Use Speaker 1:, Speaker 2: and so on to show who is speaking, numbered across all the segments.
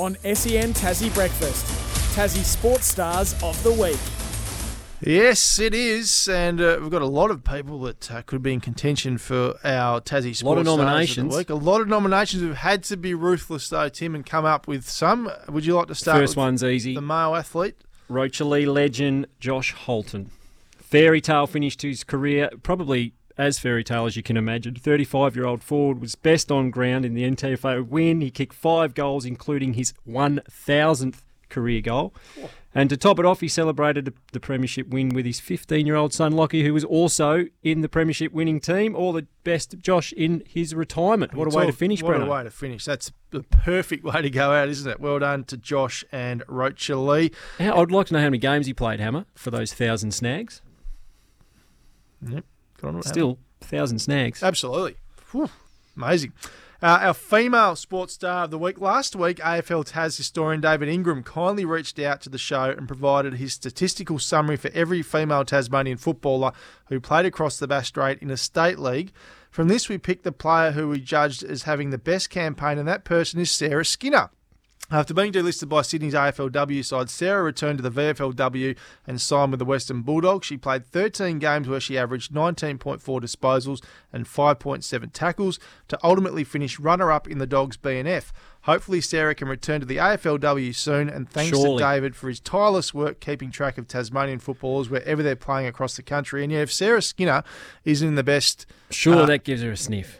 Speaker 1: On SEN Tassie Breakfast. Tassie Sports Stars of the Week.
Speaker 2: Yes, it is, and uh, we've got a lot of people that uh, could be in contention for our Tassie Sports
Speaker 3: A lot of
Speaker 2: Stars the
Speaker 3: nominations.
Speaker 2: week. A lot of nominations. We've had to be ruthless though, Tim, and come up with some. Would you like to start?
Speaker 3: First
Speaker 2: with
Speaker 3: one's easy.
Speaker 2: the male athlete.
Speaker 3: Rocherlea legend Josh Holton. Fairy tale finished his career probably as fairy tale as you can imagine. 35 year old Ford was best on ground in the NTFA win. He kicked five goals, including his 1000th career goal. And to top it off, he celebrated the Premiership win with his 15 year old son Lockie, who was also in the Premiership winning team. All the best, Josh, in his retirement. What a way to finish,
Speaker 2: What a way to finish. That's the perfect way to go out, isn't it? Well done to Josh and Rocherlea.
Speaker 3: How- I'd like to know how many games he played, Hammer, for those thousand snags.
Speaker 2: Yep. Good on him.
Speaker 3: Still, thousand snags.
Speaker 2: Absolutely. Whew, amazing. Uh, our female sports star of the week last week, AFL Tas historian David Ingram kindly reached out to the show and provided his statistical summary for every female Tasmanian footballer who played across the Bass Strait in a state league. From this, we picked the player who we judged as having the best campaign, and that person is Sarah Skinner. After being delisted by Sydney's AFLW side, Sarah returned to the VFLW and signed with the Western Bulldogs. She played 13 games where she averaged 19.4 disposals and 5.7 tackles to ultimately finish runner up in the Dogs BNF. Hopefully, Sarah can return to the AFLW soon, and thanks
Speaker 3: Surely.
Speaker 2: to David for his tireless work keeping track of Tasmanian footballers wherever they're playing across the country. And yeah, if Sarah Skinner isn't in the best
Speaker 3: Sure,
Speaker 2: Uh,
Speaker 3: that gives her a sniff.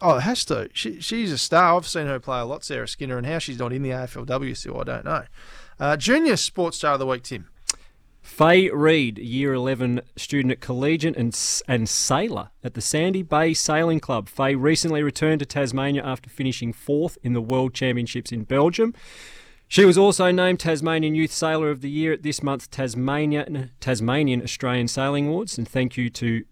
Speaker 2: Oh, it has to. She, she's a star. I've seen her play a lot, Sarah Skinner, and how she's not in the AFLW still, I don't know. Uh, junior Sports Star of the Week, Tim.
Speaker 3: Faye Reid, Year 11 student at Collegiate and, and sailor at the Sandy Bay Sailing Club. Faye recently returned to Tasmania after finishing fourth in the World Championships in Belgium. She was also named Tasmanian Youth Sailor of the Year at this month's Tasmanian, Tasmanian Australian Sailing Awards. And thank you to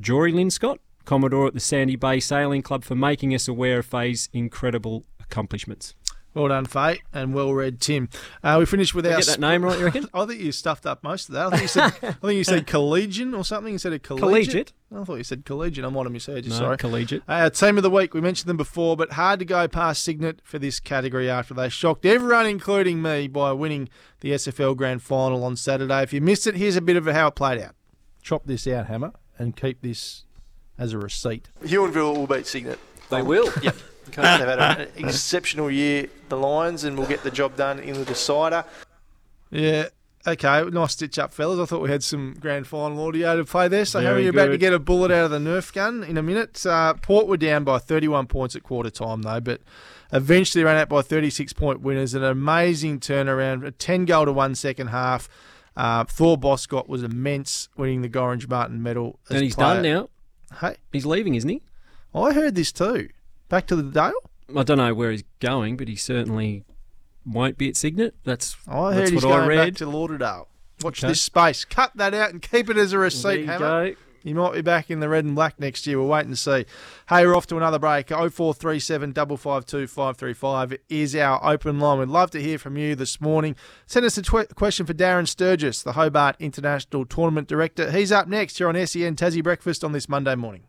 Speaker 3: Jory Linscott, Commodore at the Sandy Bay Sailing Club, for making us aware of Faye's incredible accomplishments.
Speaker 2: Well done, Faye, and well read, Tim. Uh, we finished with
Speaker 3: Did I
Speaker 2: our.
Speaker 3: get that name right, you reckon?
Speaker 2: I think you stuffed up most of that. I think you said, I think you said collegian or something instead of collegiate.
Speaker 3: Collegiate?
Speaker 2: I thought you said collegian. I might have misheard you.
Speaker 3: No,
Speaker 2: sorry.
Speaker 3: collegiate.
Speaker 2: Uh, Our team of the week, we mentioned them before, but hard to go past Cygnet for this category after they shocked everyone, including me, by winning the SFL Grand Final on Saturday. If you missed it, here's a bit of how it played out. Chop this out, Hammer, and keep this as a receipt.
Speaker 4: Huonville will beat Cygnet.
Speaker 3: They will.
Speaker 4: Yep. They've had an exceptional year, the Lions, and we'll get the job done in the decider.
Speaker 2: Yeah. Okay, nice stitch up, fellas. I thought we had some grand final audio to play there. So, how are
Speaker 3: Very
Speaker 2: you about to get a bullet out of the Nerf gun in a minute? Uh, Port were down by 31 points at quarter time, though, but eventually ran out by 36 point winners. An amazing turnaround, a 10 goal to one second half. Uh, Thor Boscott was immense, winning the Gorringe Martin medal. as
Speaker 3: And he's
Speaker 2: player.
Speaker 3: done now.
Speaker 2: Hey,
Speaker 3: He's leaving, isn't he?
Speaker 2: I heard this too. Back to the Dale.
Speaker 3: I don't know where he's going, but he certainly won't be at Cygnet. That's
Speaker 2: I heard
Speaker 3: that's
Speaker 2: he's
Speaker 3: what I
Speaker 2: going back to Lauderdale. Watch
Speaker 3: Okay.
Speaker 2: this space. Cut that out and keep it as a
Speaker 3: There
Speaker 2: receipt,
Speaker 3: you
Speaker 2: Hammer.
Speaker 3: go.
Speaker 2: You might be back in the red and black next year. We'll wait and see. Hey, we're off to another break. 0437 552 535 is our open line. We'd love to hear from you this morning. Send us a tw- question for Darren Sturgess, the Hobart International Tournament Director. He's up next here on SEN Tassie Breakfast on this Monday morning.